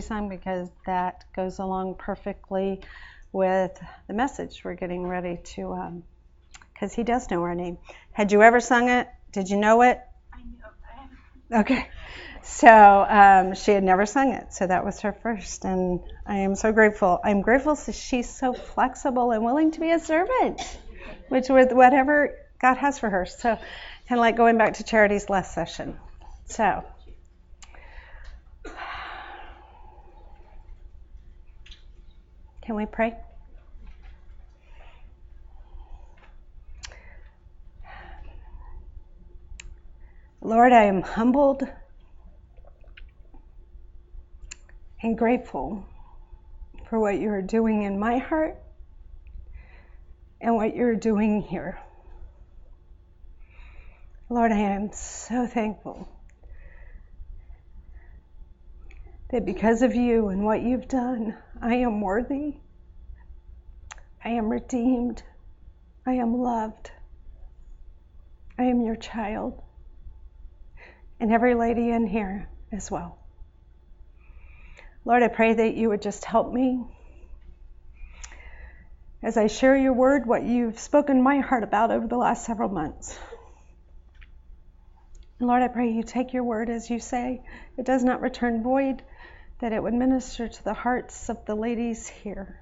sung because that goes along perfectly with the message we're getting ready to, because um, he does know our name. Had you ever sung it? Did you know it? I know. Okay. So um, she had never sung it, so that was her first, and I am so grateful. I'm grateful that she's so flexible and willing to be a servant, which with whatever God has for her. So, kind of like going back to Charity's last session. So, can we pray? Lord, I am humbled and grateful for what you are doing in my heart and what you're doing here. Lord, I am so thankful that because of you and what you've done, I am worthy, I am redeemed, I am loved, I am your child, and every lady in here as well. Lord, I pray that you would just help me as I share your word, what you've spoken my heart about over the last several months. Lord, I pray you take your word as you say, it does not return void, that it would minister to the hearts of the ladies here.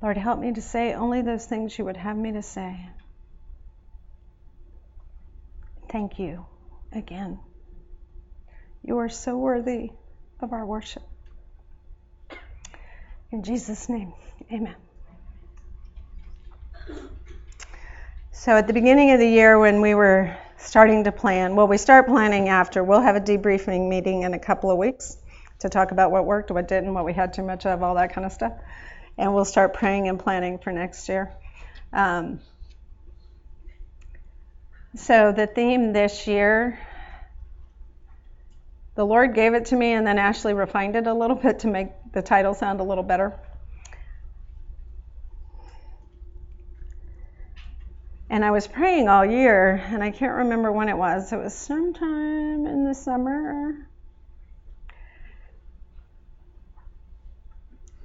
Lord, help me to say only those things you would have me to say. Thank you again. You are so worthy of our worship. In Jesus' name, amen. So, at the beginning of the year, when we were starting to plan, well, we start planning after. We'll have a debriefing meeting in a couple of weeks to talk about what worked, what didn't, what we had too much of, all that kind of stuff. And we'll start praying and planning for next year. Um, so, the theme this year the Lord gave it to me, and then Ashley refined it a little bit to make the title sound a little better. And I was praying all year, and I can't remember when it was. It was sometime in the summer.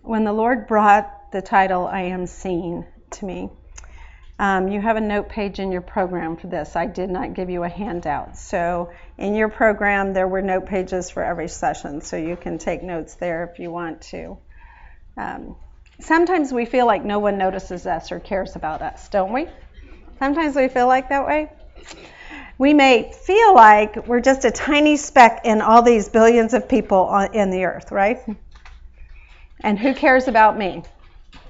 When the Lord brought the title, I Am Seen, to me. Um, you have a note page in your program for this. I did not give you a handout. So, in your program, there were note pages for every session, so you can take notes there if you want to. Um, sometimes we feel like no one notices us or cares about us, don't we? Sometimes we feel like that way. We may feel like we're just a tiny speck in all these billions of people on, in the earth, right? And who cares about me?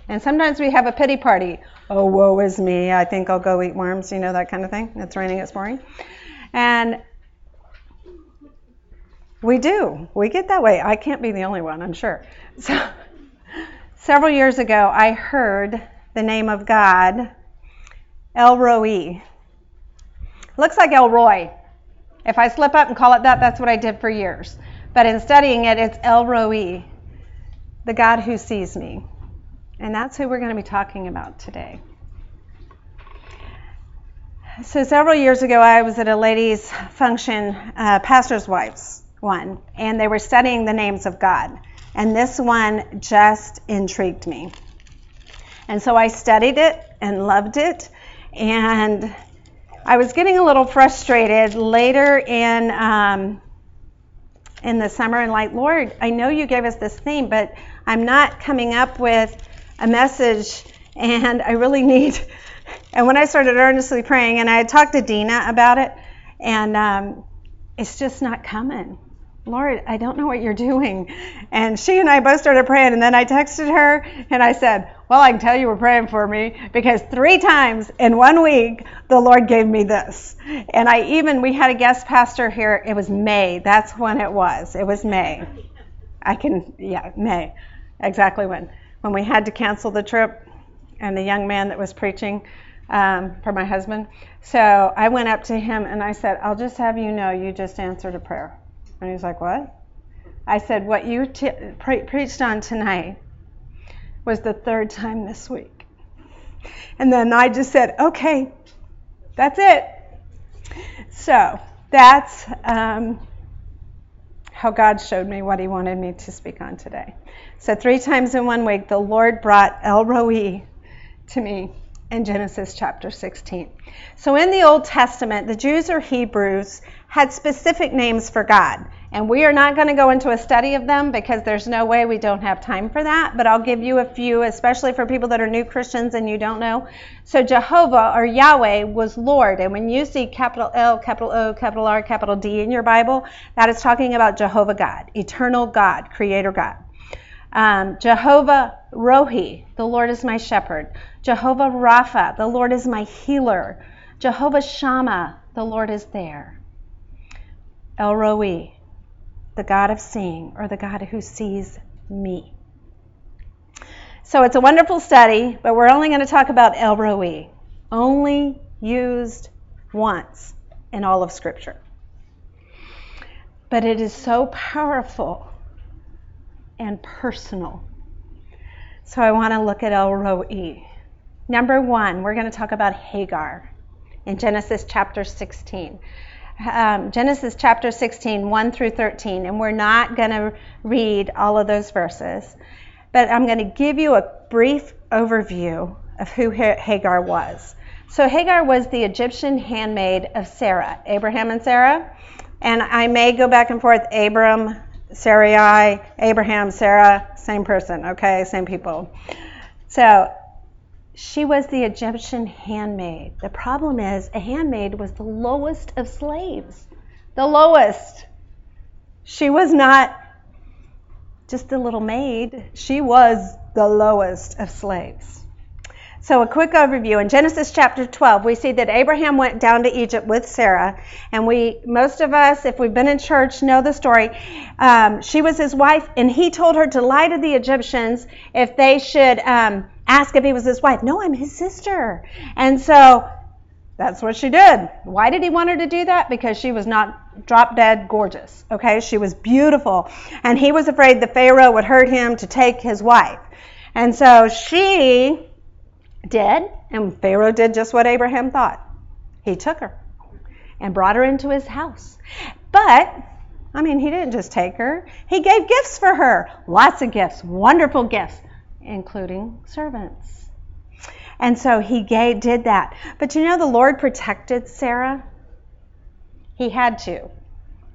And sometimes we have a pity party oh, woe is me, I think I'll go eat worms, you know, that kind of thing. It's raining, it's pouring. And we do. We get that way. I can't be the only one, I'm sure. So, several years ago, I heard the name of God, El Roi. Looks like El Roy. If I slip up and call it that, that's what I did for years. But in studying it, it's El Roi, the God who sees me. And that's who we're going to be talking about today. So, several years ago, I was at a ladies' function, uh, pastor's wives one, and they were studying the names of God. And this one just intrigued me. And so I studied it and loved it. And I was getting a little frustrated later in um, in the summer and like, Lord, I know you gave us this theme, but I'm not coming up with a message and I really need. And when I started earnestly praying, and I had talked to Dina about it, and um, it's just not coming. Lord, I don't know what you're doing. And she and I both started praying, and then I texted her and I said, Well, I can tell you were praying for me because three times in one week the Lord gave me this. And I even, we had a guest pastor here, it was May. That's when it was. It was May. I can, yeah, May. Exactly when when we had to cancel the trip and the young man that was preaching um, for my husband. So I went up to him and I said, I'll just have you know you just answered a prayer. And he's like, What? I said, What you t- pre- preached on tonight was the third time this week. And then I just said, Okay, that's it. So that's um, how God showed me what He wanted me to speak on today. So, three times in one week, the Lord brought El Roi to me in Genesis chapter 16. So, in the Old Testament, the Jews or Hebrews had specific names for God. And we are not going to go into a study of them because there's no way we don't have time for that. But I'll give you a few, especially for people that are new Christians and you don't know. So Jehovah or Yahweh was Lord. And when you see capital L, capital O, capital R, capital D in your Bible, that is talking about Jehovah God, eternal God, creator God. Um, Jehovah Rohi, the Lord is my shepherd. Jehovah Rapha, the Lord is my healer. Jehovah Shammah, the Lord is there. El Roi, the God of seeing, or the God who sees me. So it's a wonderful study, but we're only going to talk about El Roi, only used once in all of Scripture. But it is so powerful and personal. So I want to look at El Roi. Number one, we're going to talk about Hagar in Genesis chapter 16 um, Genesis chapter 16, 1 through 13, and we're not going to read all of those verses, but I'm going to give you a brief overview of who Hagar was. So, Hagar was the Egyptian handmaid of Sarah, Abraham and Sarah. And I may go back and forth Abram, Sarai, Abraham, Sarah, same person, okay, same people. So, she was the Egyptian handmaid. The problem is, a handmaid was the lowest of slaves. The lowest. She was not just a little maid, she was the lowest of slaves. So, a quick overview. In Genesis chapter 12, we see that Abraham went down to Egypt with Sarah. And we, most of us, if we've been in church, know the story. Um, she was his wife, and he told her to lie to the Egyptians if they should um, ask if he was his wife. No, I'm his sister. And so that's what she did. Why did he want her to do that? Because she was not drop dead gorgeous. Okay, she was beautiful. And he was afraid the Pharaoh would hurt him to take his wife. And so she did, and Pharaoh did just what Abraham thought. He took her and brought her into his house. But, I mean, he didn't just take her, he gave gifts for her. Lots of gifts, wonderful gifts, including servants. And so he gave, did that. But you know, the Lord protected Sarah. He had to,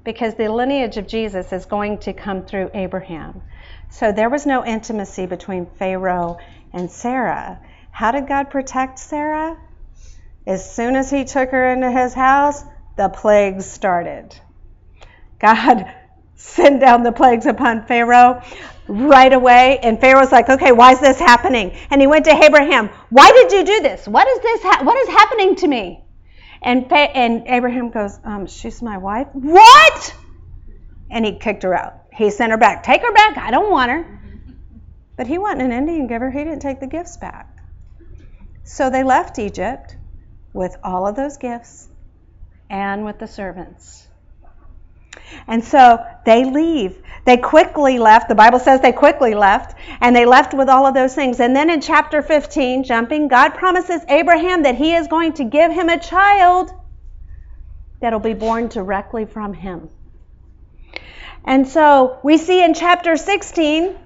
because the lineage of Jesus is going to come through Abraham. So there was no intimacy between Pharaoh and Sarah. How did God protect Sarah? As soon as he took her into his house, the plagues started. God sent down the plagues upon Pharaoh right away. And Pharaoh's like, okay, why is this happening? And he went to Abraham, why did you do this? What is this? Ha- what is happening to me? And, and Abraham goes, um, she's my wife. What? And he kicked her out. He sent her back. Take her back. I don't want her. But he wasn't an Indian giver. He didn't take the gifts back. So they left Egypt with all of those gifts and with the servants. And so they leave. They quickly left. The Bible says they quickly left, and they left with all of those things. And then in chapter 15, jumping, God promises Abraham that he is going to give him a child that'll be born directly from him. And so we see in chapter 16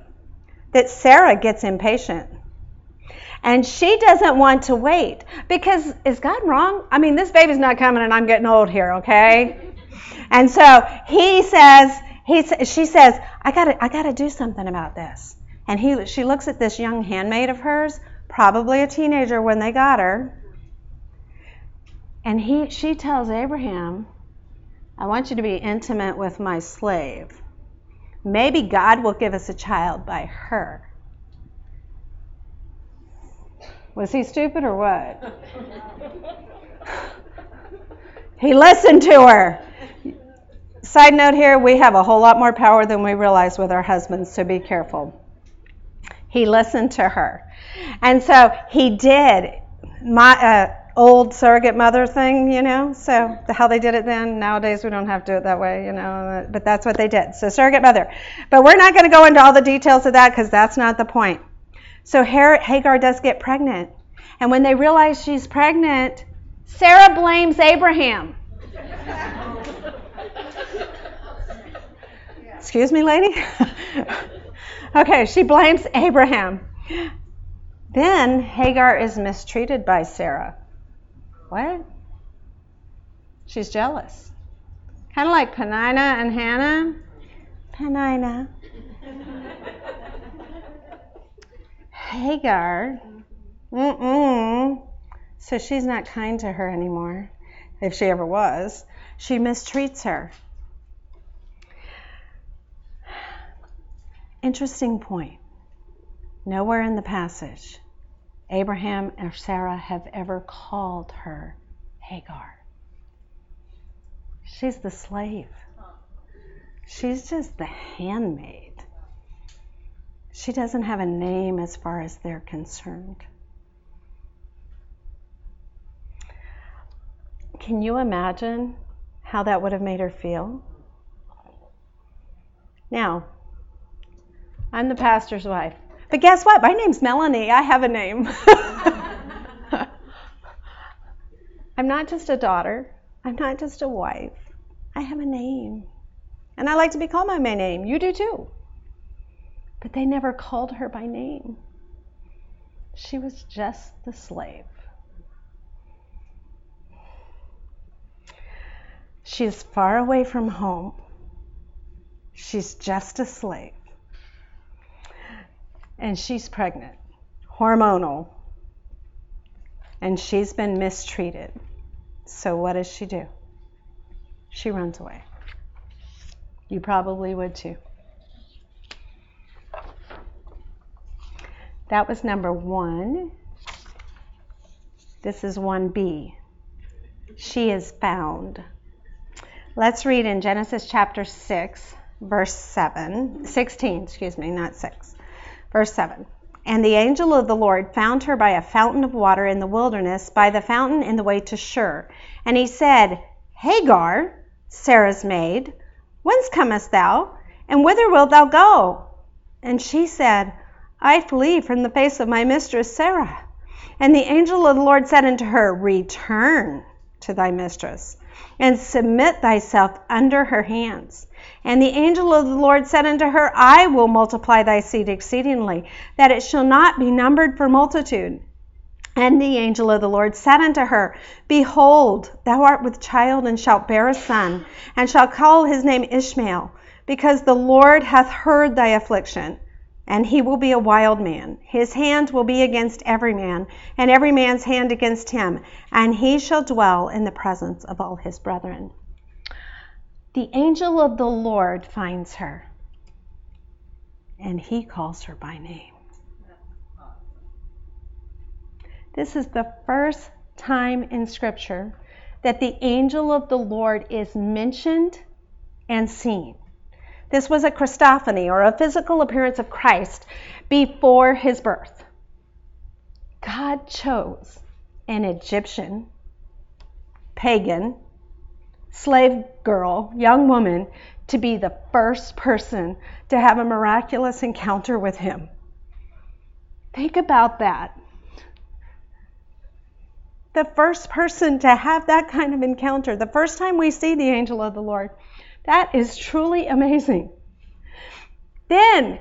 that Sarah gets impatient. And she doesn't want to wait because is God wrong? I mean, this baby's not coming and I'm getting old here, okay? And so he says, he, she says, I gotta, I gotta do something about this. And he, she looks at this young handmaid of hers, probably a teenager when they got her. And he, she tells Abraham, I want you to be intimate with my slave. Maybe God will give us a child by her. Was he stupid or what? he listened to her. Side note here, we have a whole lot more power than we realize with our husbands, so be careful. He listened to her. And so he did. My uh, old surrogate mother thing, you know, so how they did it then. Nowadays we don't have to do it that way, you know, but that's what they did. So surrogate mother. But we're not going to go into all the details of that because that's not the point. So Hagar does get pregnant. And when they realize she's pregnant, Sarah blames Abraham. excuse me, lady? okay, she blames Abraham. Then Hagar is mistreated by Sarah. What? She's jealous. Kind of like Penina and Hannah. Penina. Hagar. Mm-mm. So she's not kind to her anymore, if she ever was. She mistreats her. Interesting point. Nowhere in the passage, Abraham or Sarah have ever called her Hagar. She's the slave. She's just the handmaid. She doesn't have a name as far as they're concerned. Can you imagine how that would have made her feel? Now, I'm the pastor's wife. But guess what? My name's Melanie. I have a name. I'm not just a daughter. I'm not just a wife. I have a name. And I like to be called by my name. You do too. But they never called her by name. She was just the slave. She is far away from home. She's just a slave. And she's pregnant, hormonal. And she's been mistreated. So, what does she do? She runs away. You probably would too. That was number one. This is 1b. She is found. Let's read in Genesis chapter 6, verse 7, 16, excuse me, not 6. Verse 7. And the angel of the Lord found her by a fountain of water in the wilderness, by the fountain in the way to Shur. And he said, Hagar, Sarah's maid, whence comest thou? And whither wilt thou go? And she said, I flee from the face of my mistress Sarah. And the angel of the Lord said unto her, Return to thy mistress and submit thyself under her hands. And the angel of the Lord said unto her, I will multiply thy seed exceedingly, that it shall not be numbered for multitude. And the angel of the Lord said unto her, Behold, thou art with child, and shalt bear a son, and shalt call his name Ishmael, because the Lord hath heard thy affliction and he will be a wild man. His hand will be against every man, and every man's hand against him, and he shall dwell in the presence of all his brethren. The angel of the Lord finds her, and he calls her by name. This is the first time in Scripture that the angel of the Lord is mentioned and seen. This was a Christophany or a physical appearance of Christ before his birth. God chose an Egyptian, pagan, slave girl, young woman to be the first person to have a miraculous encounter with him. Think about that. The first person to have that kind of encounter, the first time we see the angel of the Lord, that is truly amazing. Then,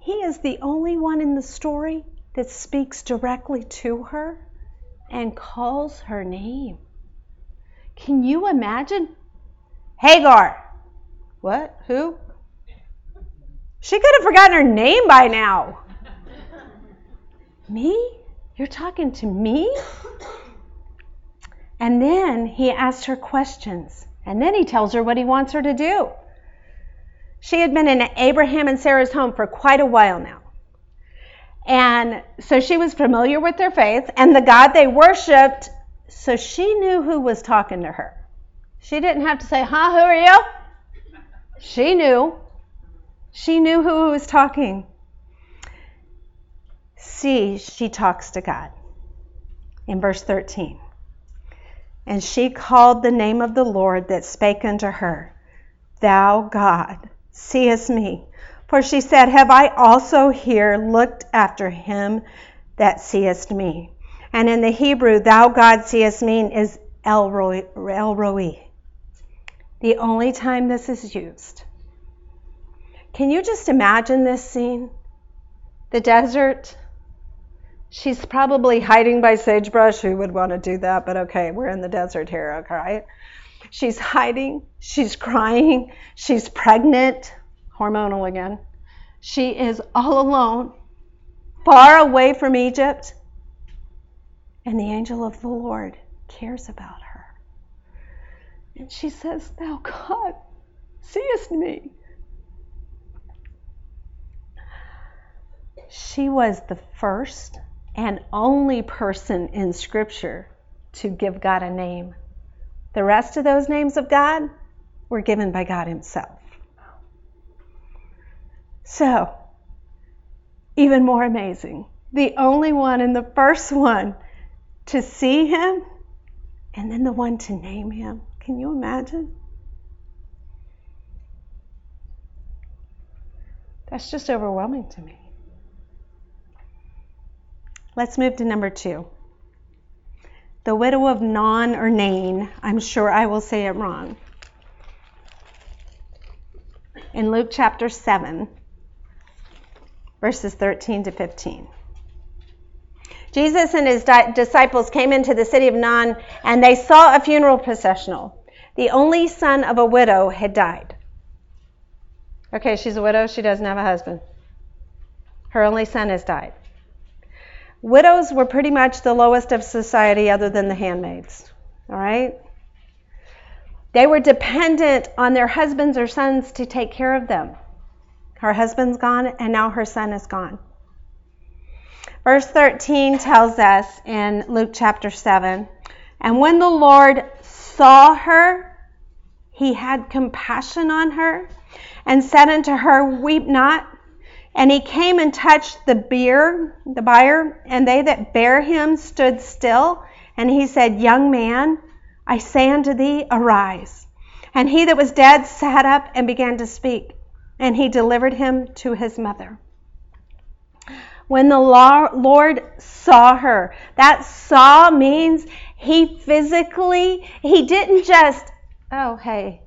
he is the only one in the story that speaks directly to her and calls her name. Can you imagine? Hagar. What? Who? She could have forgotten her name by now. me? You're talking to me? And then he asked her questions. And then he tells her what he wants her to do. She had been in Abraham and Sarah's home for quite a while now. And so she was familiar with their faith and the God they worshiped, so she knew who was talking to her. She didn't have to say, Huh, who are you? She knew. She knew who was talking. See, she talks to God in verse 13. And she called the name of the Lord that spake unto her, Thou God, seest me. For she said, Have I also here looked after him that seest me? And in the Hebrew, Thou God seest me is El Roi. The only time this is used Can you just imagine this scene? The desert. She's probably hiding by sagebrush. Who would want to do that? But okay, we're in the desert here, okay, right? She's hiding. She's crying. She's pregnant. Hormonal again. She is all alone, far away from Egypt. And the angel of the Lord cares about her. And she says, Thou God, seest me. She was the first and only person in Scripture to give God a name. The rest of those names of God were given by God Himself. So, even more amazing, the only one and the first one to see Him and then the one to name Him. Can you imagine? That's just overwhelming to me. Let's move to number two. The widow of Non or Nain. I'm sure I will say it wrong. In Luke chapter 7, verses 13 to 15. Jesus and his di- disciples came into the city of Non and they saw a funeral processional. The only son of a widow had died. Okay, she's a widow, she doesn't have a husband. Her only son has died. Widows were pretty much the lowest of society other than the handmaids. All right? They were dependent on their husbands or sons to take care of them. Her husband's gone, and now her son is gone. Verse 13 tells us in Luke chapter 7 And when the Lord saw her, he had compassion on her and said unto her, Weep not. And he came and touched the bier, the bier, and they that bare him stood still. And he said, Young man, I say unto thee, arise. And he that was dead sat up and began to speak, and he delivered him to his mother. When the Lord saw her, that saw means he physically, he didn't just, oh, hey,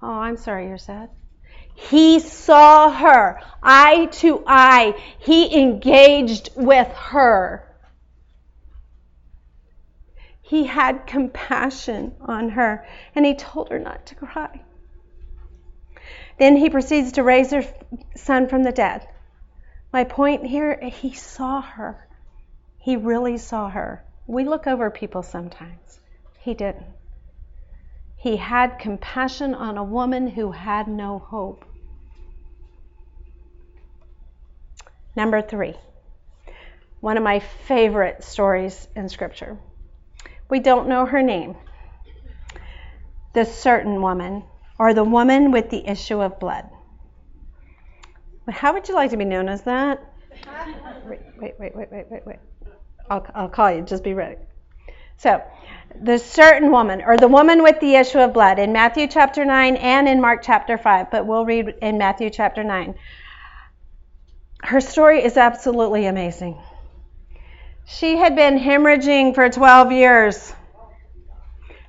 oh, I'm sorry you're sad. He saw her eye to eye. He engaged with her. He had compassion on her and he told her not to cry. Then he proceeds to raise her son from the dead. My point here, he saw her. He really saw her. We look over people sometimes. He didn't. He had compassion on a woman who had no hope. Number three, one of my favorite stories in Scripture. We don't know her name. The certain woman, or the woman with the issue of blood. How would you like to be known as that? Wait, wait, wait, wait, wait, wait, wait. I'll, I'll call you. Just be ready. So, the certain woman, or the woman with the issue of blood, in Matthew chapter 9 and in Mark chapter 5, but we'll read in Matthew chapter 9. Her story is absolutely amazing. She had been hemorrhaging for 12 years.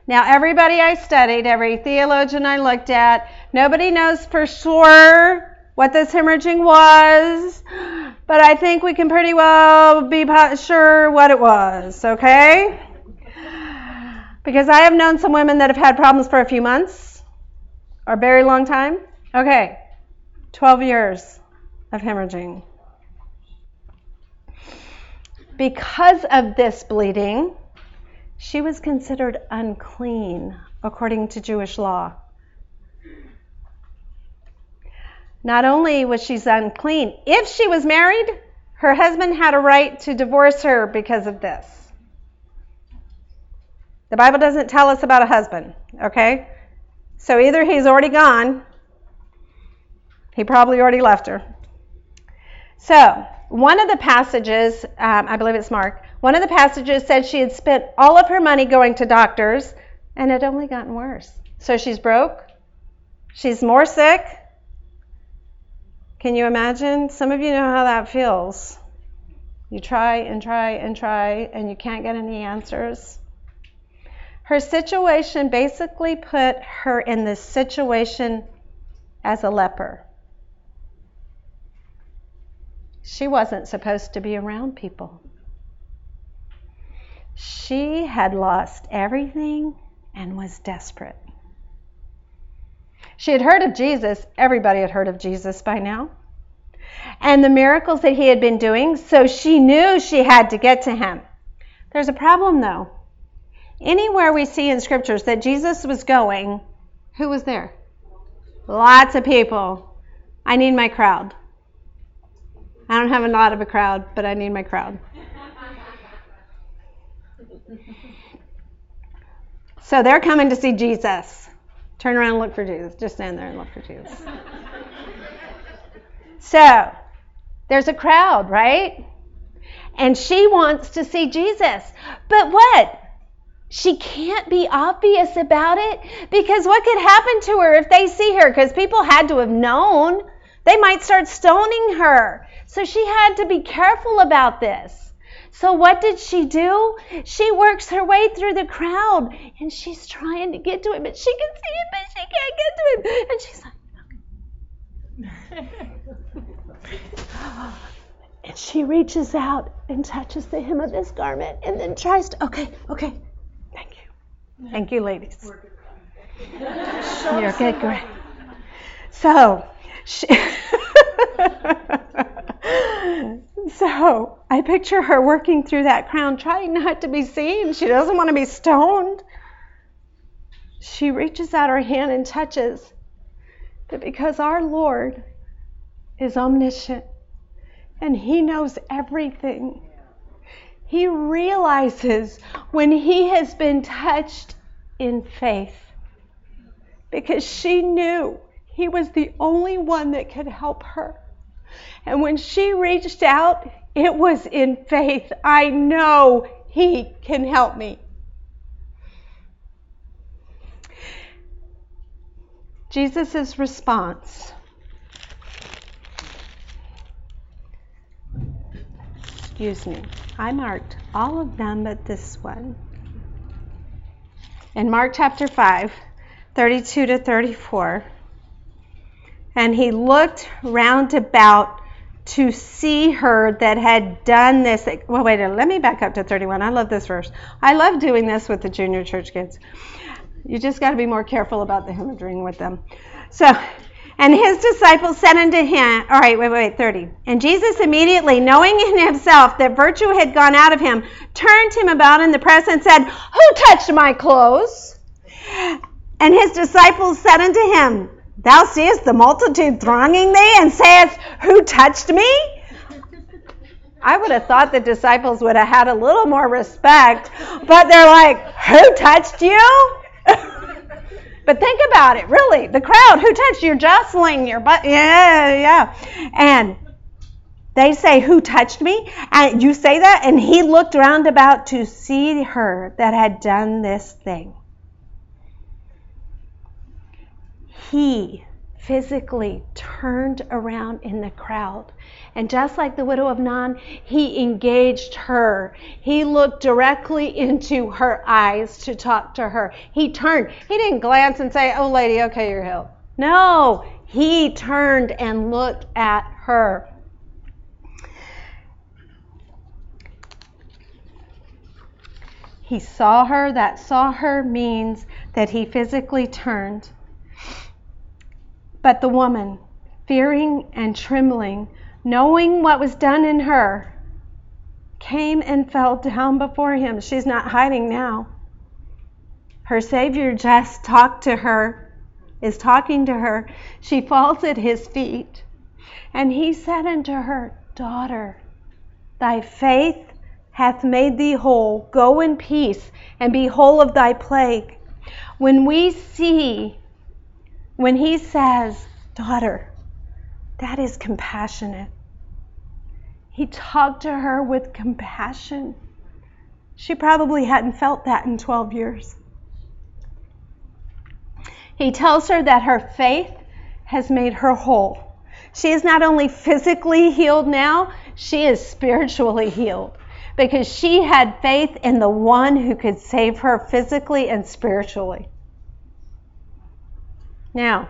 Now, everybody I studied, every theologian I looked at, nobody knows for sure what this hemorrhaging was, but I think we can pretty well be sure what it was, okay? Because I have known some women that have had problems for a few months or a very long time. Okay, 12 years of hemorrhaging. Because of this bleeding, she was considered unclean according to Jewish law. Not only was she unclean, if she was married, her husband had a right to divorce her because of this. The Bible doesn't tell us about a husband, okay? So either he's already gone, he probably already left her. So, one of the passages, um, I believe it's Mark, one of the passages said she had spent all of her money going to doctors and it only gotten worse. So she's broke, she's more sick, can you imagine? Some of you know how that feels. You try and try and try, and you can't get any answers. Her situation basically put her in this situation as a leper. she wasn't supposed to be around people. She had lost everything and was desperate. She had heard of Jesus. Everybody had heard of Jesus by now. And the miracles that he had been doing, so she knew she had to get to him. There's a problem though. Anywhere we see in scriptures that Jesus was going, who was there? Lots of people. I need my crowd. I don't have a lot of a crowd, but I need my crowd. So they're coming to see Jesus. Turn around and look for Jesus. Just stand there and look for Jesus. so there's a crowd, right? And she wants to see Jesus. But what? She can't be obvious about it because what could happen to her if they see her? Because people had to have known. They might start stoning her. So she had to be careful about this. So what did she do? She works her way through the crowd and she's trying to get to him, but she can see him, but she can't get to him. And she's like, and she reaches out and touches the hem of his garment and then tries to, okay, okay. Thank you, ladies. You're good, great. So, she so I picture her working through that crown, trying not to be seen. She doesn't want to be stoned. She reaches out her hand and touches. But because our Lord is omniscient and He knows everything, He realizes when He has been touched in faith. Because she knew He was the only one that could help her. And when she reached out, it was in faith. I know He can help me. Jesus' response. Excuse me. I marked all of them but this one. In Mark chapter 5, 32 to 34, and he looked round about to see her that had done this. Well, wait, a minute, let me back up to 31. I love this verse. I love doing this with the junior church kids. You just got to be more careful about the hymnodering with them. So, and his disciples said unto him, all right, wait, wait, 30. And Jesus immediately, knowing in himself that virtue had gone out of him, turned him about in the press and said, Who touched my clothes? And his disciples said unto him, Thou seest the multitude thronging thee, and sayest, Who touched me? I would have thought the disciples would have had a little more respect, but they're like, Who touched you? but think about it, really. The crowd, who touched you? Jostling your butt. Yeah, yeah. And they say, Who touched me? And you say that, and he looked round about to see her that had done this thing. he physically turned around in the crowd. And just like the widow of Nain, he engaged her. He looked directly into her eyes to talk to her. He turned. He didn't glance and say, Oh, lady, okay, you're healed. No, he turned and looked at her. He saw her. That saw her means that he physically turned but the woman, fearing and trembling, knowing what was done in her, came and fell down before him. She's not hiding now. Her Savior just talked to her, is talking to her. She falls at his feet. And he said unto her, Daughter, thy faith hath made thee whole. Go in peace and be whole of thy plague. When we see when he says, Daughter, that is compassionate. He talked to her with compassion. She probably hadn't felt that in 12 years. He tells her that her faith has made her whole. She is not only physically healed now, she is spiritually healed because she had faith in the one who could save her physically and spiritually. Now,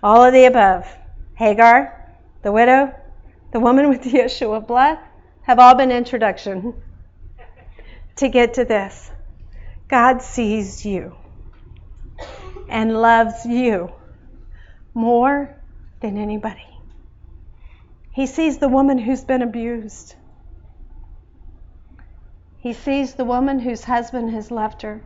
all of the above Hagar, the widow, the woman with the issue of blood, have all been introduction to get to this. God sees you and loves you more than anybody. He sees the woman who's been abused. He sees the woman whose husband has left her.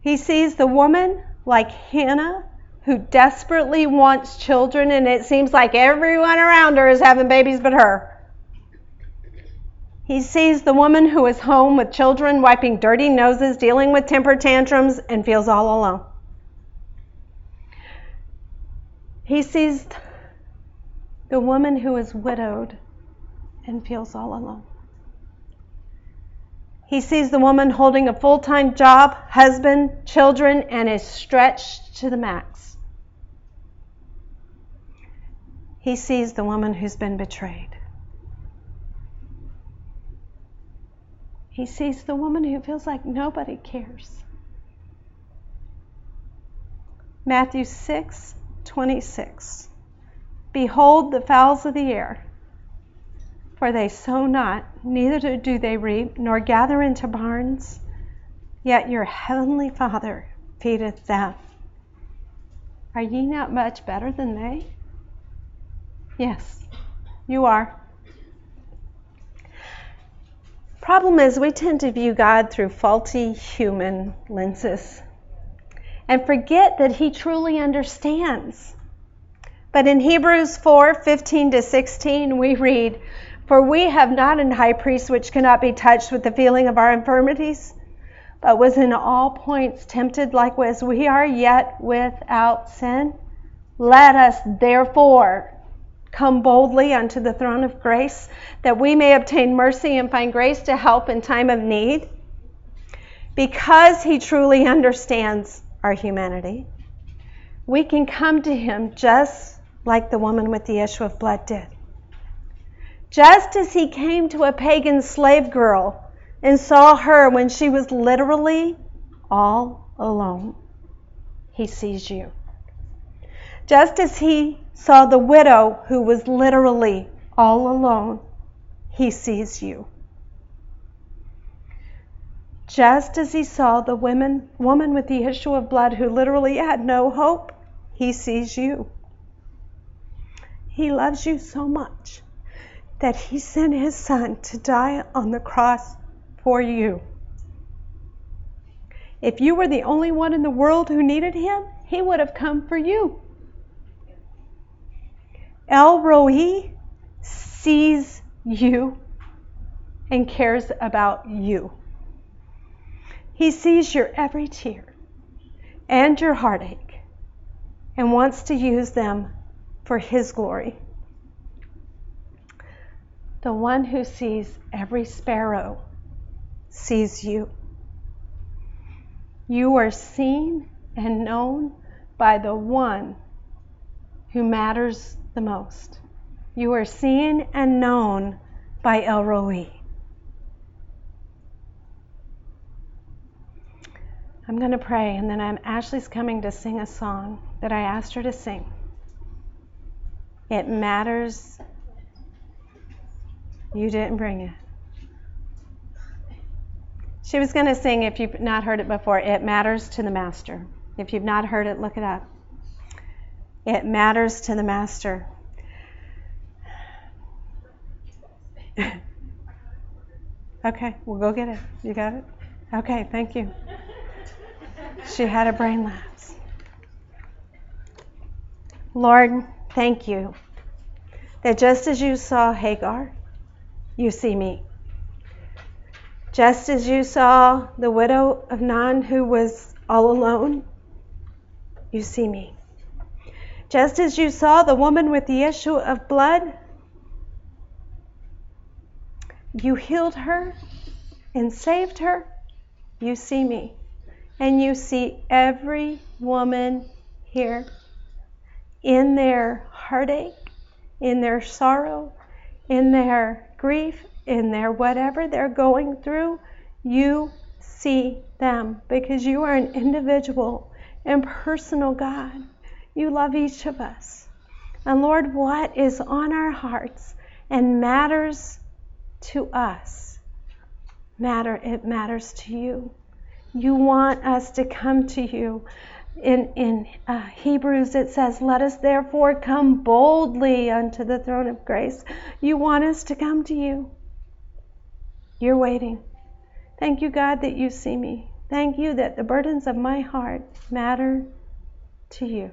He sees the woman like Hannah who desperately wants children, and it seems like everyone around her is having babies but her. He sees the woman who is home with children, wiping dirty noses, dealing with temper tantrums, and feels all alone. He sees the woman who is widowed and feels all alone. He sees the woman holding a full time job, husband, children, and is stretched to the max. He sees the woman who's been betrayed. He sees the woman who feels like nobody cares. Matthew 6 26. Behold the fowls of the air, for they sow not, neither do they reap, nor gather into barns, yet your heavenly Father feedeth them. Are ye not much better than they? Yes, you are. Problem is, we tend to view God through faulty human lenses and forget that He truly understands. But in Hebrews 4 15 to 16, we read, For we have not an high priest which cannot be touched with the feeling of our infirmities, but was in all points tempted like we are, yet without sin. Let us therefore come boldly unto the throne of grace, that we may obtain mercy and find grace to help in time of need. Because he truly understands our humanity, we can come to him just like the woman with the issue of blood did. Just as he came to a pagan slave girl and saw her when she was literally all alone, he sees you. Just as he saw the widow who was literally all alone, he sees you. Just as he saw the women, woman with the issue of blood who literally had no hope, he sees you. He loves you so much that he sent his son to die on the cross for you. If you were the only one in the world who needed him, he would have come for you. El Roi sees you and cares about you. He sees your every tear and your heartache and wants to use them for His glory. The one who sees every sparrow sees you. You are seen and known by the one who matters the most. You are seen and known by El Roi. I'm going to pray, and then I'm, Ashley's coming to sing a song that I asked her to sing. It matters. You didn't bring it. She was going to sing, if you've not heard it before, It Matters to the Master. If you've not heard it, look it up. It matters to the Master. okay, we'll go get it. You got it? Okay, thank you. She had a brain lapse. Lord, thank you that just as you saw Hagar, you see me. Just as you saw the widow of Nan who was all alone, you see me. Just as you saw the woman with the issue of blood, you healed her and saved her, you see me. And you see every woman here in their heartache, in their sorrow, in their grief, in their whatever they're going through. You see them because you are an individual and personal God. You love each of us. And Lord, what is on our hearts and matters to us, matter it matters to you. You want us to come to you. In, in uh, Hebrews, it says, Let us therefore come boldly unto the throne of grace. You want us to come to you. You're waiting. Thank you, God, that you see me. Thank you that the burdens of my heart matter to you.